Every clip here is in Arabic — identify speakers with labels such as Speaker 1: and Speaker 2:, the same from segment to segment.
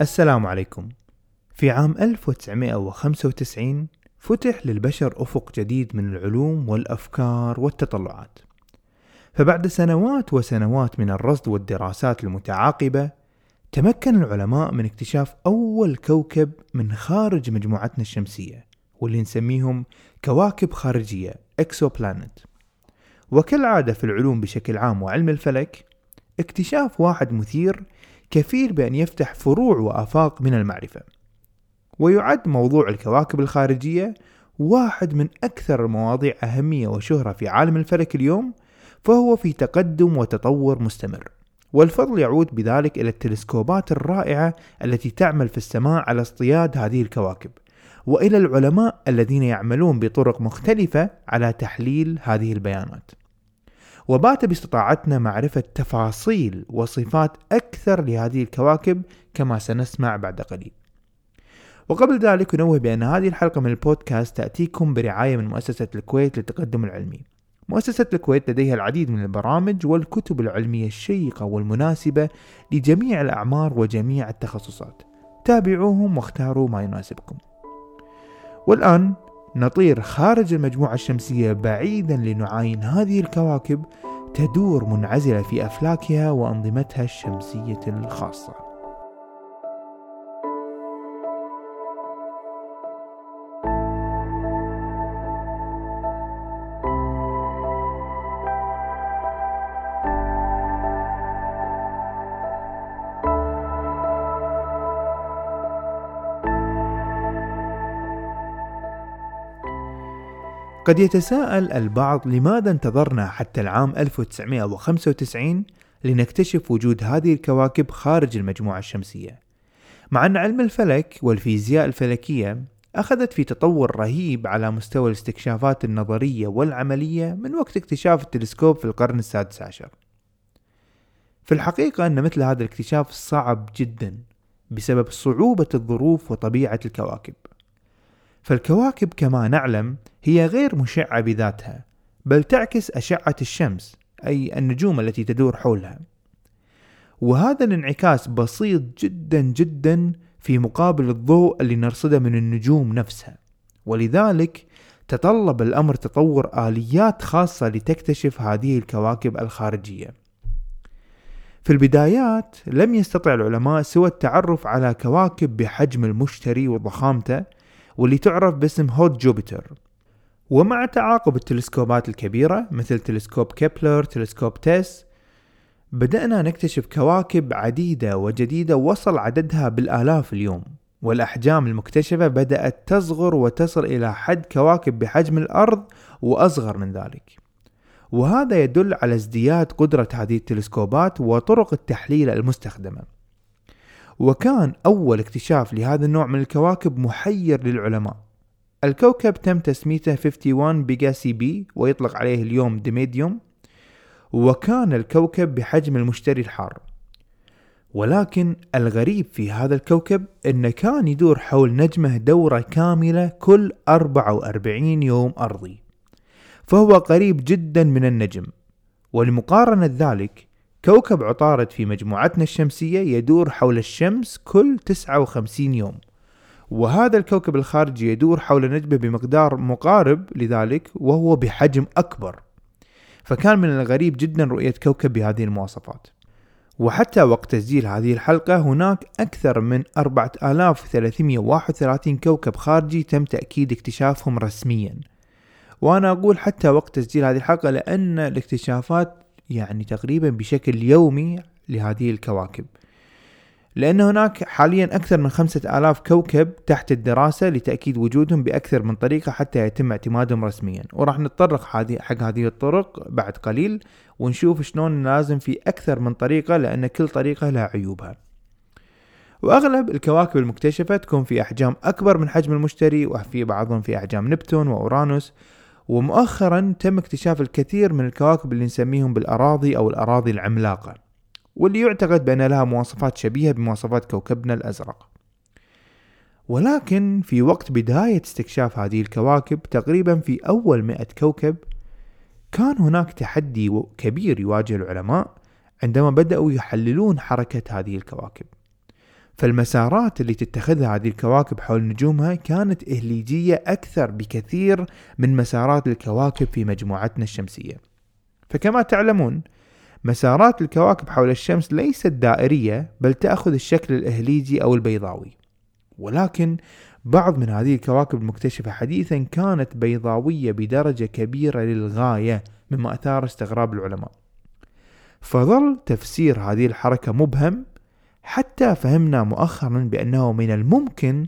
Speaker 1: السلام عليكم. في عام 1995 فتح للبشر أفق جديد من العلوم والأفكار والتطلعات. فبعد سنوات وسنوات من الرصد والدراسات المتعاقبة تمكن العلماء من اكتشاف أول كوكب من خارج مجموعتنا الشمسية واللي نسميهم كواكب خارجية اكسوبلانت وكالعادة في العلوم بشكل عام وعلم الفلك اكتشاف واحد مثير كفيل بأن يفتح فروع وآفاق من المعرفة. ويعد موضوع الكواكب الخارجية واحد من أكثر المواضيع أهمية وشهرة في عالم الفلك اليوم فهو في تقدم وتطور مستمر. والفضل يعود بذلك إلى التلسكوبات الرائعة التي تعمل في السماء على اصطياد هذه الكواكب وإلى العلماء الذين يعملون بطرق مختلفة على تحليل هذه البيانات. وبات باستطاعتنا معرفة تفاصيل وصفات أكثر لهذه الكواكب كما سنسمع بعد قليل. وقبل ذلك نوه بأن هذه الحلقة من البودكاست تأتيكم برعاية من مؤسسة الكويت للتقدم العلمي. مؤسسة الكويت لديها العديد من البرامج والكتب العلمية الشيقة والمناسبة لجميع الأعمار وجميع التخصصات. تابعوهم واختاروا ما يناسبكم. والآن نطير خارج المجموعة الشمسية بعيدا لنعاين هذه الكواكب تدور منعزلة في أفلاكها وأنظمتها الشمسية الخاصة. قد يتساءل البعض لماذا انتظرنا حتى العام 1995 لنكتشف وجود هذه الكواكب خارج المجموعة الشمسية. مع أن علم الفلك والفيزياء الفلكية أخذت في تطور رهيب على مستوى الاستكشافات النظرية والعملية من وقت اكتشاف التلسكوب في القرن السادس عشر. في الحقيقة أن مثل هذا الاكتشاف صعب جدا بسبب صعوبة الظروف وطبيعة الكواكب. فالكواكب كما نعلم هي غير مشعة بذاتها بل تعكس أشعة الشمس أي النجوم التي تدور حولها. وهذا الانعكاس بسيط جدا جدا في مقابل الضوء اللي نرصده من النجوم نفسها. ولذلك تطلب الأمر تطور آليات خاصة لتكتشف هذه الكواكب الخارجية. في البدايات لم يستطع العلماء سوى التعرف على كواكب بحجم المشتري وضخامته واللي تعرف باسم Hot Jupiter. ومع تعاقب التلسكوبات الكبيرة مثل تلسكوب كيبلر تلسكوب تيس بدأنا نكتشف كواكب عديدة وجديدة وصل عددها بالآلاف اليوم. والأحجام المكتشفة بدأت تصغر وتصل إلى حد كواكب بحجم الأرض وأصغر من ذلك. وهذا يدل على ازدياد قدرة هذه التلسكوبات وطرق التحليل المستخدمة. وكان أول اكتشاف لهذا النوع من الكواكب محير للعلماء. الكوكب تم تسميته 51 Pegasi b ويطلق عليه اليوم ديميديوم وكان الكوكب بحجم المشتري الحار. ولكن الغريب في هذا الكوكب إنه كان يدور حول نجمة دورة كاملة كل 44 يوم أرضي. فهو قريب جدا من النجم. ولمقارنة ذلك كوكب عطارد في مجموعتنا الشمسية يدور حول الشمس كل 59 يوم. وهذا الكوكب الخارجي يدور حول نجمه بمقدار مقارب لذلك وهو بحجم أكبر. فكان من الغريب جدا رؤية كوكب بهذه المواصفات. وحتى وقت تسجيل هذه الحلقة هناك أكثر من 4331 كوكب خارجي تم تأكيد اكتشافهم رسميا. وأنا أقول حتى وقت تسجيل هذه الحلقة لأن الاكتشافات يعني تقريبا بشكل يومي لهذه الكواكب. لأن هناك حاليا أكثر من خمسة آلاف كوكب تحت الدراسة لتأكيد وجودهم بأكثر من طريقة حتى يتم اعتمادهم رسميا. وراح نتطرق حق هذه الطرق بعد قليل ونشوف شلون لازم في أكثر من طريقة لأن كل طريقة لها عيوبها. وأغلب الكواكب المكتشفة تكون في أحجام أكبر من حجم المشتري وفي بعضهم في أحجام نبتون وأورانوس ومؤخرا تم اكتشاف الكثير من الكواكب اللي نسميهم بالأراضي أو الأراضي العملاقة واللي يعتقد بأن لها مواصفات شبيهة بمواصفات كوكبنا الأزرق. ولكن في وقت بداية استكشاف هذه الكواكب تقريبا في أول مئة كوكب كان هناك تحدي كبير يواجه العلماء عندما بدأوا يحللون حركة هذه الكواكب. فالمسارات اللي تتخذها هذه الكواكب حول نجومها كانت إهليجية أكثر بكثير من مسارات الكواكب في مجموعتنا الشمسية. فكما تعلمون مسارات الكواكب حول الشمس ليست دائرية بل تأخذ الشكل الإهليجي أو البيضاوي. ولكن بعض من هذه الكواكب المكتشفة حديثا كانت بيضاوية بدرجة كبيرة للغاية مما أثار استغراب العلماء. فظل تفسير هذه الحركة مبهم حتى فهمنا مؤخرا بأنه من الممكن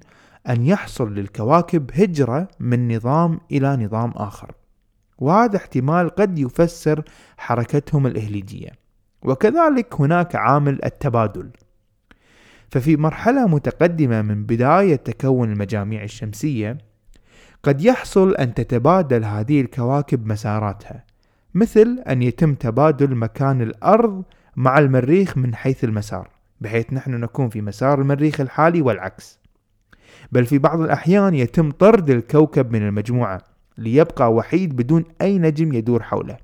Speaker 1: أن يحصل للكواكب هجرة من نظام إلى نظام آخر. وهذا احتمال قد يفسر حركتهم الإهليجية. وكذلك هناك عامل التبادل. ففي مرحلة متقدمة من بداية تكون المجاميع الشمسية قد يحصل أن تتبادل هذه الكواكب مساراتها مثل أن يتم تبادل مكان الأرض مع المريخ من حيث المسار. بحيث نحن نكون في مسار المريخ الحالي والعكس. بل في بعض الأحيان يتم طرد الكوكب من المجموعة ليبقى وحيد بدون أي نجم يدور حوله.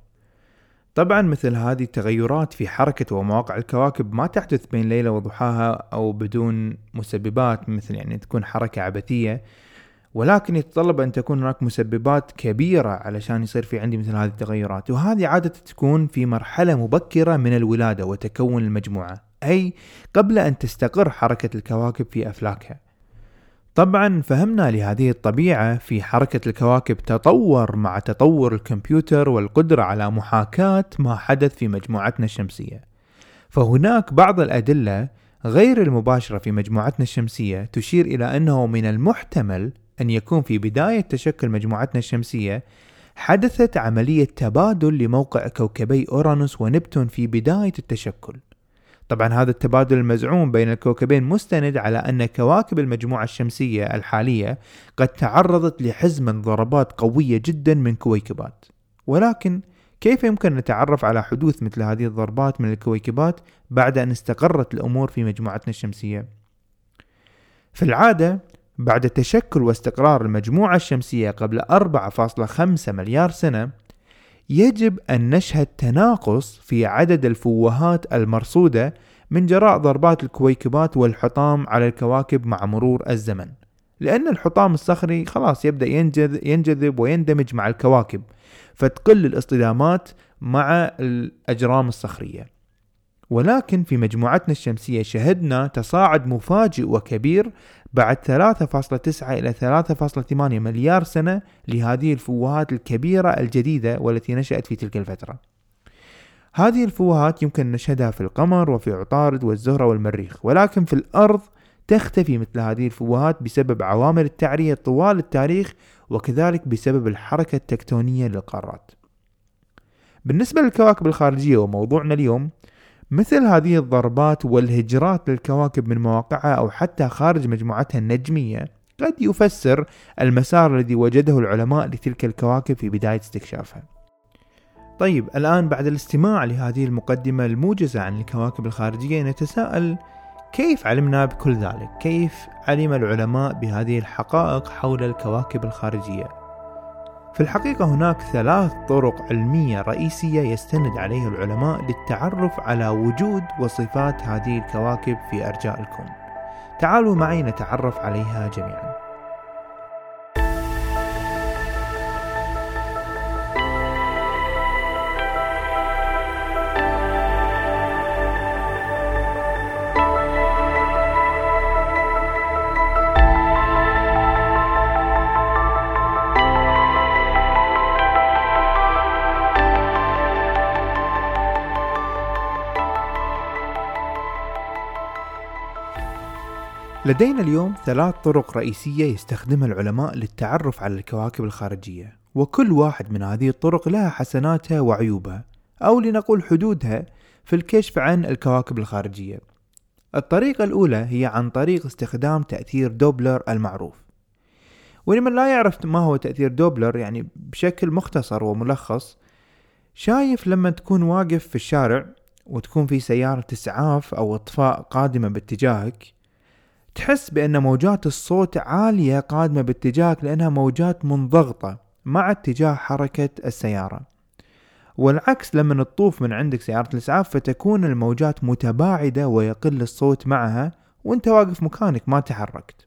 Speaker 1: طبعا مثل هذه التغيرات في حركة ومواقع الكواكب ما تحدث بين ليلة وضحاها أو بدون مسببات مثل يعني تكون حركة عبثية ولكن يتطلب أن تكون هناك مسببات كبيرة علشان يصير في عندي مثل هذه التغيرات. وهذه عادة تكون في مرحلة مبكرة من الولادة وتكون المجموعة. أي قبل أن تستقر حركة الكواكب في أفلاكها. طبعا فهمنا لهذه الطبيعة في حركة الكواكب تطور مع تطور الكمبيوتر والقدرة على محاكاة ما حدث في مجموعتنا الشمسية. فهناك بعض الأدلة غير المباشرة في مجموعتنا الشمسية تشير إلى أنه من المحتمل أن يكون في بداية تشكل مجموعتنا الشمسية حدثت عملية تبادل لموقع كوكبي أورانوس ونبتون في بداية التشكل. طبعا هذا التبادل المزعوم بين الكوكبين مستند على أن كواكب المجموعة الشمسية الحالية قد تعرضت لحزمة ضربات قوية جدا من كويكبات ولكن كيف يمكن نتعرف على حدوث مثل هذه الضربات من الكويكبات بعد أن استقرت الأمور في مجموعتنا الشمسية؟ في العادة بعد تشكل واستقرار المجموعة الشمسية قبل 4.5 مليار سنة يجب أن نشهد تناقص في عدد الفوهات المرصودة من جراء ضربات الكويكبات والحطام على الكواكب مع مرور الزمن. لأن الحطام الصخري خلاص يبدأ ينجذب ويندمج مع الكواكب فتقل الاصطدامات مع الأجرام الصخرية. ولكن في مجموعتنا الشمسية شهدنا تصاعد مفاجئ وكبير بعد 3.9 إلى 3.8 مليار سنة لهذه الفوهات الكبيرة الجديدة والتي نشأت في تلك الفترة. هذه الفوهات يمكن نشهدها في القمر وفي عطارد والزهرة والمريخ، ولكن في الأرض تختفي مثل هذه الفوهات بسبب عوامل التعرية طوال التاريخ وكذلك بسبب الحركة التكتونية للقارات. بالنسبة للكواكب الخارجية وموضوعنا اليوم مثل هذه الضربات والهجرات للكواكب من مواقعها أو حتى خارج مجموعتها النجمية قد يفسر المسار الذي وجده العلماء لتلك الكواكب في بداية استكشافها. طيب الآن بعد الاستماع لهذه المقدمة الموجزة عن الكواكب الخارجية نتساءل كيف علمنا بكل ذلك؟ كيف علم العلماء بهذه الحقائق حول الكواكب الخارجية؟ في الحقيقة هناك ثلاث طرق علمية رئيسية يستند عليها العلماء للتعرف على وجود وصفات هذه الكواكب في أرجاء الكون. تعالوا معي نتعرف عليها جميعا. لدينا اليوم ثلاث طرق رئيسية يستخدمها العلماء للتعرف على الكواكب الخارجية وكل واحد من هذه الطرق لها حسناتها وعيوبها أو لنقول حدودها في الكشف عن الكواكب الخارجية. الطريقة الأولى هي عن طريق استخدام تأثير دوبلر المعروف. ولمن لا يعرف ما هو تأثير دوبلر يعني بشكل مختصر وملخص شايف لما تكون واقف في الشارع وتكون في سيارة إسعاف أو إطفاء قادمة باتجاهك تحس بأن موجات الصوت عالية قادمة باتجاهك لأنها موجات منضغطة مع اتجاه حركة السيارة. والعكس لما تطوف من عندك سيارة الإسعاف فتكون الموجات متباعدة ويقل الصوت معها وأنت واقف مكانك ما تحركت.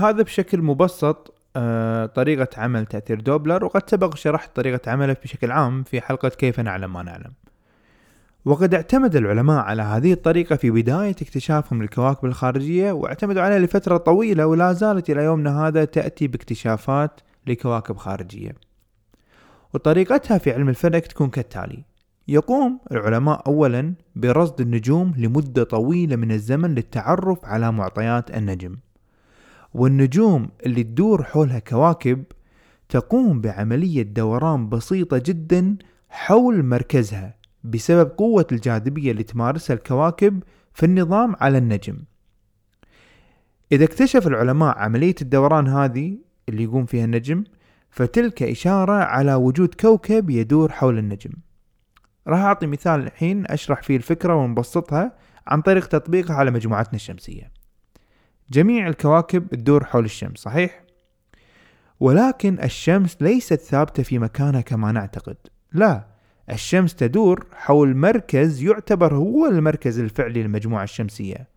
Speaker 1: هذا بشكل مبسط آه، طريقة عمل تأثير دوبلر وقد سبق شرحت طريقة عمله بشكل عام في حلقة كيف نعلم ما نعلم. وقد اعتمد العلماء على هذه الطريقة في بداية اكتشافهم للكواكب الخارجية واعتمدوا عليها لفترة طويلة ولا زالت إلى يومنا هذا تأتي باكتشافات لكواكب خارجية. وطريقتها في علم الفلك تكون كالتالي. يقوم العلماء أولا برصد النجوم لمدة طويلة من الزمن للتعرف على معطيات النجم. والنجوم اللي تدور حولها كواكب تقوم بعملية دوران بسيطة جدا حول مركزها بسبب قوة الجاذبية اللي تمارسها الكواكب في النظام على النجم. إذا اكتشف العلماء عملية الدوران هذه اللي يقوم فيها النجم فتلك إشارة على وجود كوكب يدور حول النجم. راح أعطي مثال الحين أشرح فيه الفكرة ونبسطها عن طريق تطبيقها على مجموعتنا الشمسية. جميع الكواكب تدور حول الشمس صحيح؟ ولكن الشمس ليست ثابتة في مكانها كما نعتقد. لا الشمس تدور حول مركز يعتبر هو المركز الفعلي للمجموعة الشمسية.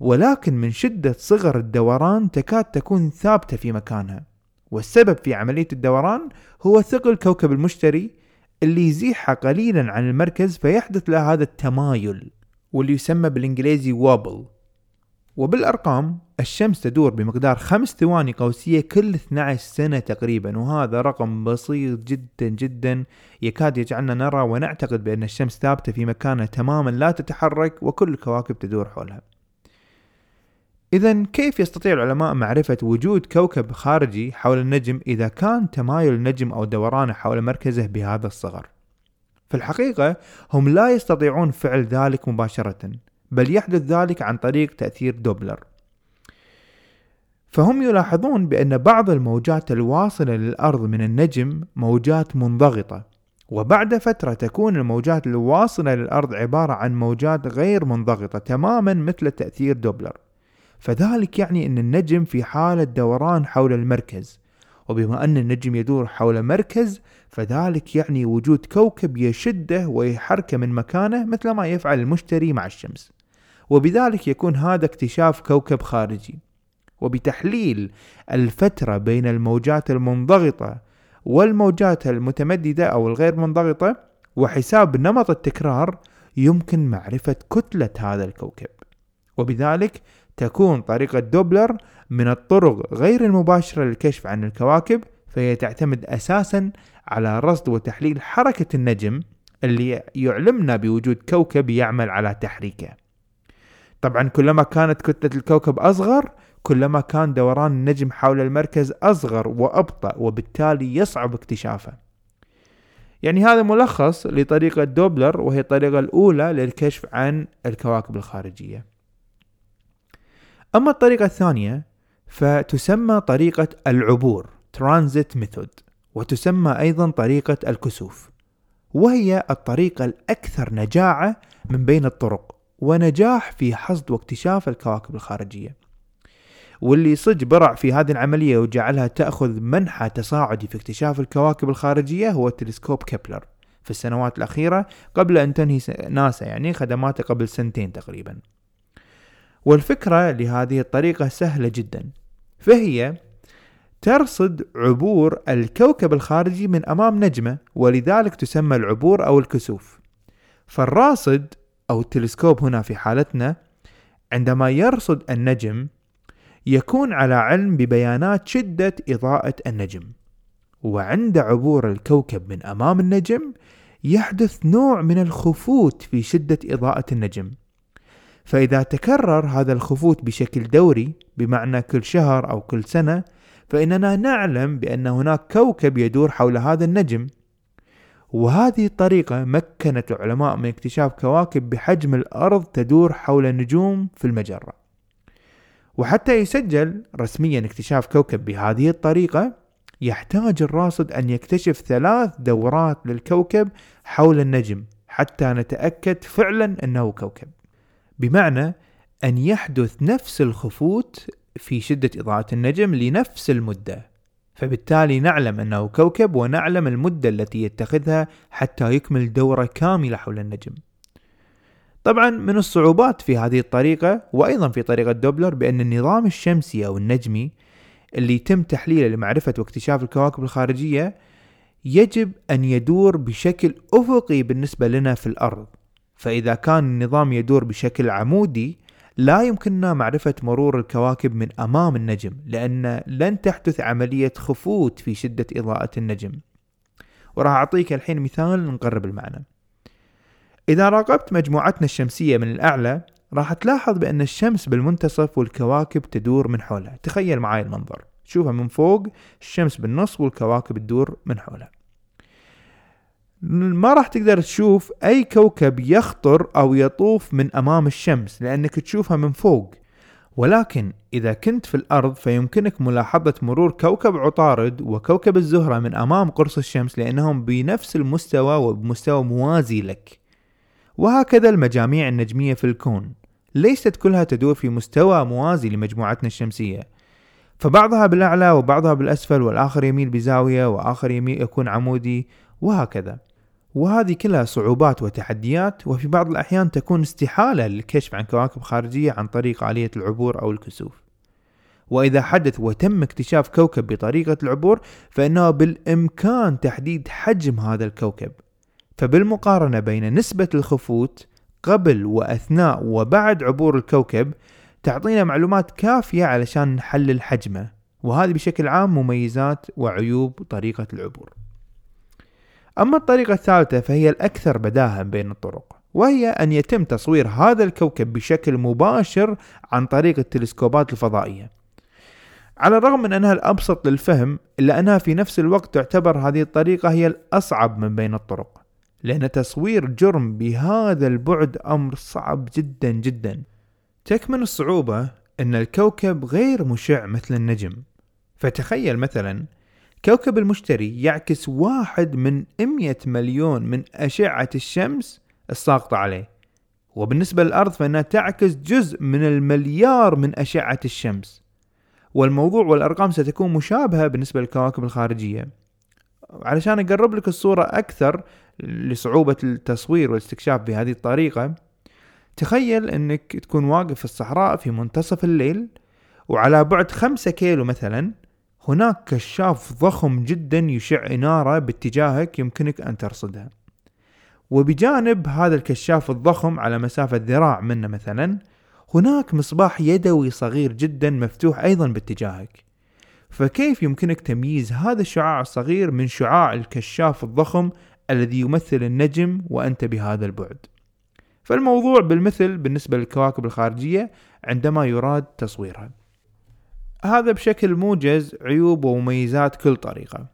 Speaker 1: ولكن من شدة صغر الدوران تكاد تكون ثابتة في مكانها. والسبب في عملية الدوران هو ثقل كوكب المشتري اللي يزيحها قليلا عن المركز فيحدث له هذا التمايل واللي يسمى بالإنجليزي وابل وبالأرقام الشمس تدور بمقدار خمس ثواني قوسية كل 12 سنة تقريبا وهذا رقم بسيط جدا جدا يكاد يجعلنا نرى ونعتقد بأن الشمس ثابتة في مكانها تماما لا تتحرك وكل الكواكب تدور حولها إذا كيف يستطيع العلماء معرفة وجود كوكب خارجي حول النجم إذا كان تمايل النجم أو دورانه حول مركزه بهذا الصغر؟ في الحقيقة هم لا يستطيعون فعل ذلك مباشرة بل يحدث ذلك عن طريق تأثير دوبلر. فهم يلاحظون بأن بعض الموجات الواصلة للأرض من النجم موجات منضغطة وبعد فترة تكون الموجات الواصلة للأرض عبارة عن موجات غير منضغطة تماما مثل تأثير دوبلر. فذلك يعني أن النجم في حالة دوران حول المركز وبما أن النجم يدور حول مركز فذلك يعني وجود كوكب يشده ويحركه من مكانه مثل ما يفعل المشتري مع الشمس. وبذلك يكون هذا اكتشاف كوكب خارجي. وبتحليل الفترة بين الموجات المنضغطة والموجات المتمددة أو الغير منضغطة وحساب نمط التكرار يمكن معرفة كتلة هذا الكوكب. وبذلك تكون طريقة دوبلر من الطرق غير المباشرة للكشف عن الكواكب فهي تعتمد أساسا على رصد وتحليل حركة النجم اللي يعلمنا بوجود كوكب يعمل على تحريكه. طبعا كلما كانت كتلة الكوكب أصغر كلما كان دوران النجم حول المركز أصغر وأبطأ وبالتالي يصعب اكتشافه. يعني هذا ملخص لطريقة دوبلر وهي الطريقة الأولى للكشف عن الكواكب الخارجية. أما الطريقة الثانية فتسمى طريقة العبور Transit Method وتسمى أيضا طريقة الكسوف. وهي الطريقة الأكثر نجاعة من بين الطرق. ونجاح في حصد واكتشاف الكواكب الخارجية. واللي صج برع في هذه العملية وجعلها تأخذ منحى تصاعدي في اكتشاف الكواكب الخارجية هو تلسكوب كيبلر. في السنوات الأخيرة قبل أن تنهي ناسا يعني خدماته قبل سنتين تقريبا. والفكرة لهذه الطريقة سهلة جدا. فهي ترصد عبور الكوكب الخارجي من أمام نجمة ولذلك تسمى العبور أو الكسوف. فالراصد أو التلسكوب هنا في حالتنا عندما يرصد النجم يكون على علم ببيانات شدة إضاءة النجم. وعند عبور الكوكب من أمام النجم يحدث نوع من الخفوت في شدة إضاءة النجم. فإذا تكرر هذا الخفوت بشكل دوري بمعنى كل شهر أو كل سنة فإننا نعلم بأن هناك كوكب يدور حول هذا النجم. وهذه الطريقة مكنت العلماء من اكتشاف كواكب بحجم الأرض تدور حول نجوم في المجرة. وحتى يسجل رسميا اكتشاف كوكب بهذه الطريقة يحتاج الراصد أن يكتشف ثلاث دورات للكوكب حول النجم حتى نتأكد فعلا أنه كوكب. بمعنى أن يحدث نفس الخفوت في شدة إضاءة النجم لنفس المدة. فبالتالي نعلم أنه كوكب ونعلم المدة التي يتخذها حتى يكمل دورة كاملة حول النجم. طبعا من الصعوبات في هذه الطريقة وأيضا في طريقة دوبلر بأن النظام الشمسي أو النجمي اللي يتم تحليله لمعرفة واكتشاف الكواكب الخارجية يجب أن يدور بشكل أفقي بالنسبة لنا في الأرض. فإذا كان النظام يدور بشكل عمودي لا يمكننا معرفة مرور الكواكب من أمام النجم لأن لن تحدث عملية خفوت في شدة إضاءة النجم. وراح أعطيك الحين مثال نقرب المعنى. إذا راقبت مجموعتنا الشمسية من الأعلى راح تلاحظ بأن الشمس بالمنتصف والكواكب تدور من حولها. تخيل معي المنظر. شوفها من فوق الشمس بالنص والكواكب تدور من حولها. ما راح تقدر تشوف أي كوكب يخطر أو يطوف من أمام الشمس لأنك تشوفها من فوق. ولكن إذا كنت في الأرض فيمكنك ملاحظة مرور كوكب عطارد وكوكب الزهرة من أمام قرص الشمس لأنهم بنفس المستوى وبمستوى موازي لك. وهكذا المجاميع النجمية في الكون. ليست كلها تدور في مستوى موازي لمجموعتنا الشمسية. فبعضها بالأعلى وبعضها بالأسفل والآخر يميل بزاوية وآخر يميل يكون عمودي وهكذا. وهذه كلها صعوبات وتحديات وفي بعض الأحيان تكون استحالة للكشف عن كواكب خارجية عن طريق آلية العبور أو الكسوف. وإذا حدث وتم اكتشاف كوكب بطريقة العبور فإنه بالإمكان تحديد حجم هذا الكوكب. فبالمقارنة بين نسبة الخفوت قبل وأثناء وبعد عبور الكوكب تعطينا معلومات كافية علشان نحلل حجمه وهذه بشكل عام مميزات وعيوب طريقة العبور. أما الطريقة الثالثة فهي الأكثر بداهة بين الطرق وهي أن يتم تصوير هذا الكوكب بشكل مباشر عن طريق التلسكوبات الفضائية. على الرغم من أنها الأبسط للفهم إلا أنها في نفس الوقت تعتبر هذه الطريقة هي الأصعب من بين الطرق لأن تصوير جرم بهذا البعد أمر صعب جدا جدا. تكمن الصعوبة أن الكوكب غير مشع مثل النجم. فتخيل مثلا كوكب المشتري يعكس واحد من 100 مليون من أشعة الشمس الساقطة عليه. وبالنسبة للأرض فإنها تعكس جزء من المليار من أشعة الشمس. والموضوع والأرقام ستكون مشابهة بالنسبة للكواكب الخارجية. علشان أقرب لك الصورة أكثر لصعوبة التصوير والاستكشاف بهذه الطريقة تخيل أنك تكون واقف في الصحراء في منتصف الليل وعلى بعد خمسة كيلو مثلا هناك كشاف ضخم جدا يشع إنارة باتجاهك يمكنك أن ترصدها. وبجانب هذا الكشاف الضخم على مسافة ذراع منه مثلا هناك مصباح يدوي صغير جدا مفتوح أيضا باتجاهك. فكيف يمكنك تمييز هذا الشعاع الصغير من شعاع الكشاف الضخم الذي يمثل النجم وأنت بهذا البعد؟ فالموضوع بالمثل بالنسبة للكواكب الخارجية عندما يراد تصويرها. هذا بشكل موجز عيوب ومميزات كل طريقة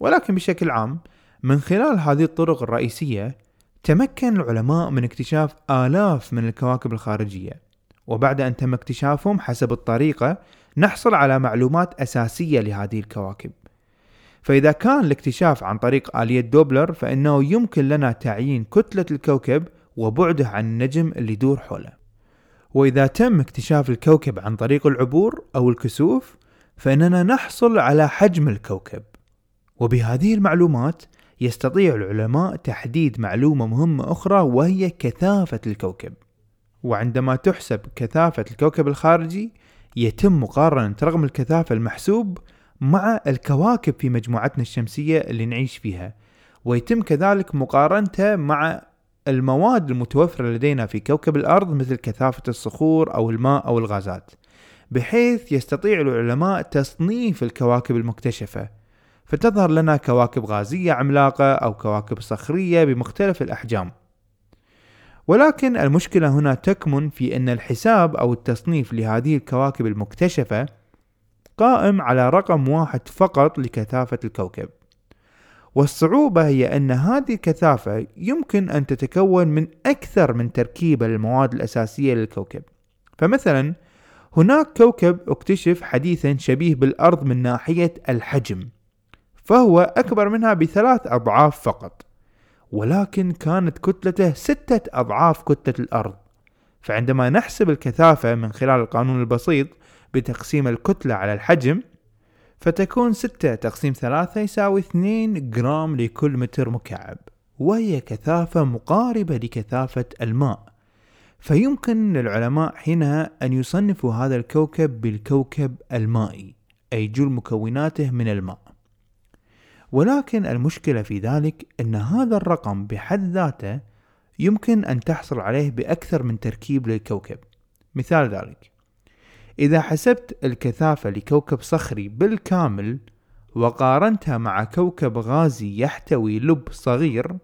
Speaker 1: ولكن بشكل عام من خلال هذه الطرق الرئيسية تمكن العلماء من اكتشاف آلاف من الكواكب الخارجية وبعد أن تم اكتشافهم حسب الطريقة نحصل على معلومات أساسية لهذه الكواكب. فإذا كان الاكتشاف عن طريق آلية دوبلر فإنه يمكن لنا تعيين كتلة الكوكب وبعده عن النجم اللي يدور حوله. وإذا تم اكتشاف الكوكب عن طريق العبور أو الكسوف فإننا نحصل على حجم الكوكب. وبهذه المعلومات يستطيع العلماء تحديد معلومة مهمة أخرى وهي كثافة الكوكب. وعندما تحسب كثافة الكوكب الخارجي يتم مقارنة رقم الكثافة المحسوب مع الكواكب في مجموعتنا الشمسية اللي نعيش فيها. ويتم كذلك مقارنته مع المواد المتوفرة لدينا في كوكب الأرض مثل كثافة الصخور أو الماء أو الغازات بحيث يستطيع العلماء تصنيف الكواكب المكتشفة. فتظهر لنا كواكب غازية عملاقة أو كواكب صخرية بمختلف الأحجام. ولكن المشكلة هنا تكمن في أن الحساب أو التصنيف لهذه الكواكب المكتشفة قائم على رقم واحد فقط لكثافة الكوكب. والصعوبة هي أن هذه الكثافة يمكن أن تتكون من أكثر من تركيبة للمواد الأساسية للكوكب. فمثلا هناك كوكب اكتشف حديثا شبيه بالأرض من ناحية الحجم فهو أكبر منها بثلاث أضعاف فقط ولكن كانت كتلته ستة أضعاف كتلة الأرض. فعندما نحسب الكثافة من خلال القانون البسيط بتقسيم الكتلة على الحجم فتكون ستة تقسيم ثلاثة يساوي اثنين جرام لكل متر مكعب وهي كثافة مقاربة لكثافة الماء. فيمكن للعلماء حينها أن يصنفوا هذا الكوكب بالكوكب المائي أي جل مكوناته من الماء. ولكن المشكلة في ذلك أن هذا الرقم بحد ذاته يمكن أن تحصل عليه بأكثر من تركيب للكوكب. مثال ذلك. إذا حسبت الكثافة لكوكب صخري بالكامل وقارنتها مع كوكب غازي يحتوي لب صغير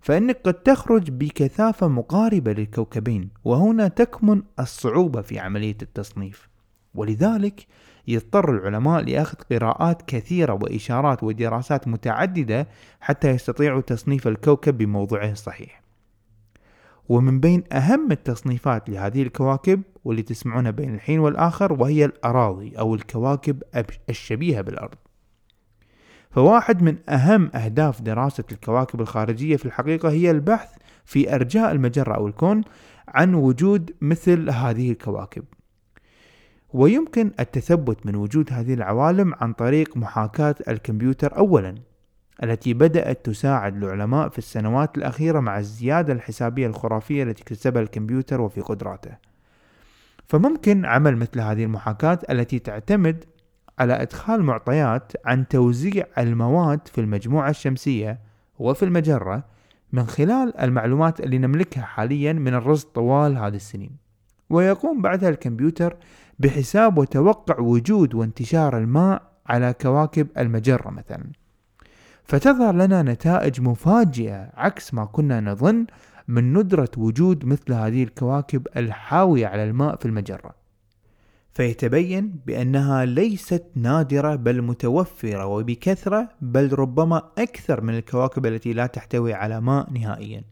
Speaker 1: فإنك قد تخرج بكثافة مقاربة للكوكبين وهنا تكمن الصعوبة في عملية التصنيف. ولذلك يضطر العلماء لأخذ قراءات كثيرة وإشارات ودراسات متعددة حتى يستطيعوا تصنيف الكوكب بموضوعه الصحيح. ومن بين أهم التصنيفات لهذه الكواكب واللي تسمعونها بين الحين والآخر وهي الأراضي أو الكواكب الشبيهة بالأرض. فواحد من أهم أهداف دراسة الكواكب الخارجية في الحقيقة هي البحث في أرجاء المجرة أو الكون عن وجود مثل هذه الكواكب. ويمكن التثبت من وجود هذه العوالم عن طريق محاكاة الكمبيوتر أولا. التي بدأت تساعد العلماء في السنوات الأخيرة مع الزيادة الحسابية الخرافية التي اكتسبها الكمبيوتر وفي قدراته. فممكن عمل مثل هذه المحاكاة التي تعتمد على إدخال معطيات عن توزيع المواد في المجموعة الشمسية وفي المجرة من خلال المعلومات اللي نملكها حاليا من الرصد طوال هذه السنين. ويقوم بعدها الكمبيوتر بحساب وتوقع وجود وانتشار الماء على كواكب المجرة مثلا. فتظهر لنا نتائج مفاجئة عكس ما كنا نظن من ندرة وجود مثل هذه الكواكب الحاوية على الماء في المجرة. فيتبين بأنها ليست نادرة بل متوفرة وبكثرة بل ربما أكثر من الكواكب التي لا تحتوي على ماء نهائيا.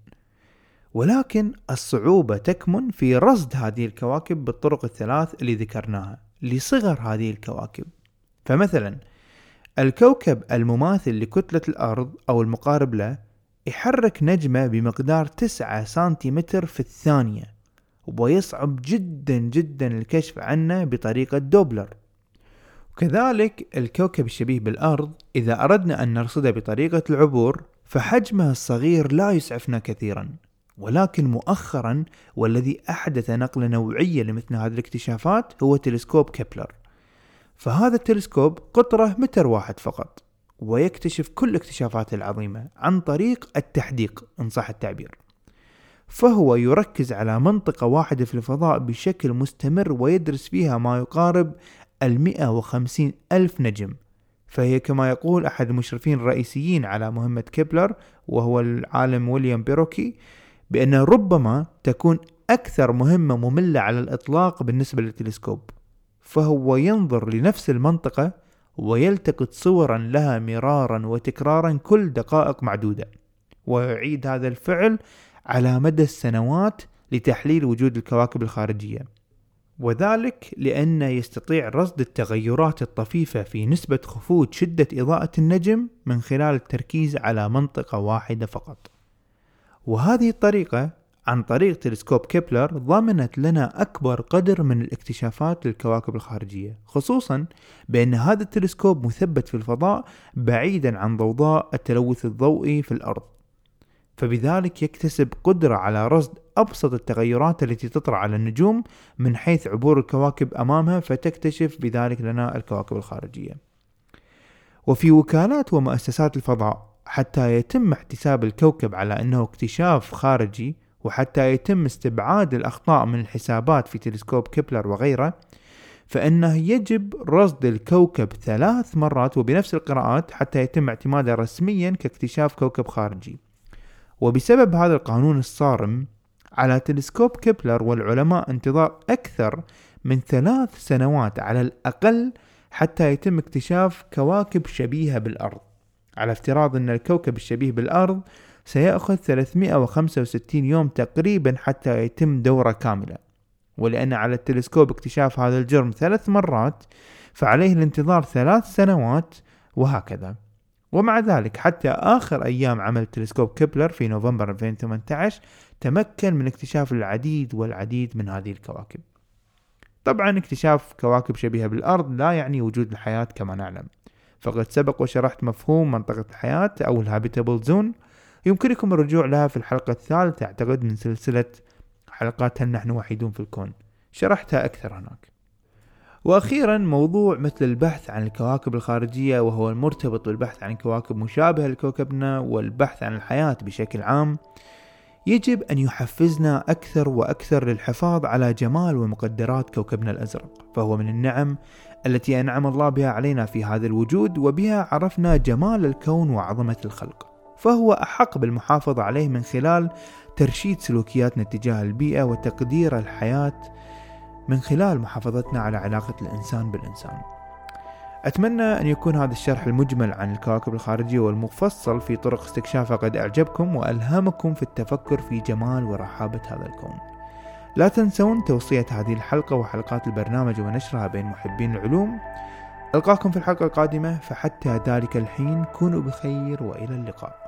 Speaker 1: ولكن الصعوبة تكمن في رصد هذه الكواكب بالطرق الثلاث اللي ذكرناها لصغر هذه الكواكب. فمثلا الكوكب المماثل لكتلة الأرض أو المقارب له يحرك نجمة بمقدار 9 سنتيمتر في الثانية ويصعب جدا جدا الكشف عنه بطريقة دوبلر. وكذلك الكوكب الشبيه بالأرض إذا أردنا أن نرصده بطريقة العبور فحجمه الصغير لا يسعفنا كثيرا ولكن مؤخرا والذي أحدث نقلة نوعية لمثل هذه الاكتشافات هو تلسكوب كيبلر. فهذا التلسكوب قطره متر واحد فقط ويكتشف كل الاكتشافات العظيمة عن طريق التحديق إن صح التعبير. فهو يركز على منطقة واحدة في الفضاء بشكل مستمر ويدرس فيها ما يقارب المئة وخمسين ألف نجم. فهي كما يقول أحد المشرفين الرئيسيين على مهمة كيبلر وهو العالم ويليام بيروكي بأن ربما تكون أكثر مهمة مملة على الإطلاق بالنسبة للتلسكوب. فهو ينظر لنفس المنطقة ويلتقط صورا لها مرارا وتكرارا كل دقائق معدودة. ويعيد هذا الفعل على مدى السنوات لتحليل وجود الكواكب الخارجية. وذلك لأنه يستطيع رصد التغيرات الطفيفة في نسبة خفوت شدة إضاءة النجم من خلال التركيز على منطقة واحدة فقط. وهذه الطريقة عن طريق تلسكوب كيبلر ضمنت لنا أكبر قدر من الاكتشافات للكواكب الخارجية خصوصا بأن هذا التلسكوب مثبت في الفضاء بعيدا عن ضوضاء التلوث الضوئي في الأرض. فبذلك يكتسب قدرة على رصد أبسط التغيرات التي تطرأ على النجوم من حيث عبور الكواكب أمامها فتكتشف بذلك لنا الكواكب الخارجية. وفي وكالات ومؤسسات الفضاء حتى يتم احتساب الكوكب على أنه اكتشاف خارجي وحتى يتم استبعاد الأخطاء من الحسابات في تلسكوب كيبلر وغيره فإنه يجب رصد الكوكب ثلاث مرات وبنفس القراءات حتى يتم اعتماده رسميا كاكتشاف كوكب خارجي. وبسبب هذا القانون الصارم على تلسكوب كيبلر والعلماء انتظار أكثر من ثلاث سنوات على الأقل حتى يتم اكتشاف كواكب شبيهة بالأرض. على افتراض أن الكوكب الشبيه بالأرض سيأخذ 365 يوم تقريبا حتى يتم دورة كاملة ولأن على التلسكوب اكتشاف هذا الجرم ثلاث مرات فعليه الانتظار ثلاث سنوات وهكذا. ومع ذلك حتى آخر أيام عمل تلسكوب كيبلر في نوفمبر 2018 تمكن من اكتشاف العديد والعديد من هذه الكواكب. طبعا اكتشاف كواكب شبيهة بالأرض لا يعني وجود الحياة كما نعلم. فقد سبق وشرحت مفهوم منطقة الحياة أو ال habitable zone يمكنكم الرجوع لها في الحلقة الثالثة. أعتقد من سلسلة حلقات هل نحن وحيدون في الكون. شرحتها أكثر هناك. وأخيرا موضوع مثل البحث عن الكواكب الخارجية وهو المرتبط بالبحث عن كواكب مشابهة لكوكبنا والبحث عن الحياة بشكل عام يجب أن يحفزنا أكثر وأكثر للحفاظ على جمال ومقدرات كوكبنا الأزرق. فهو من النعم التي أنعم الله بها علينا في هذا الوجود وبها عرفنا جمال الكون وعظمة الخلق. فهو أحق بالمحافظة عليه من خلال ترشيد سلوكياتنا تجاه البيئة وتقدير الحياة من خلال محافظتنا على علاقة الإنسان بالإنسان. أتمنى أن يكون هذا الشرح المجمل عن الكواكب الخارجية والمفصل في طرق استكشافها قد أعجبكم وألهمكم في التفكر في جمال ورحابة هذا الكون. لا تنسون توصية هذه الحلقة وحلقات البرنامج ونشرها بين محبين العلوم. ألقاكم في الحلقة القادمة فحتى ذلك الحين كونوا بخير وإلى اللقاء.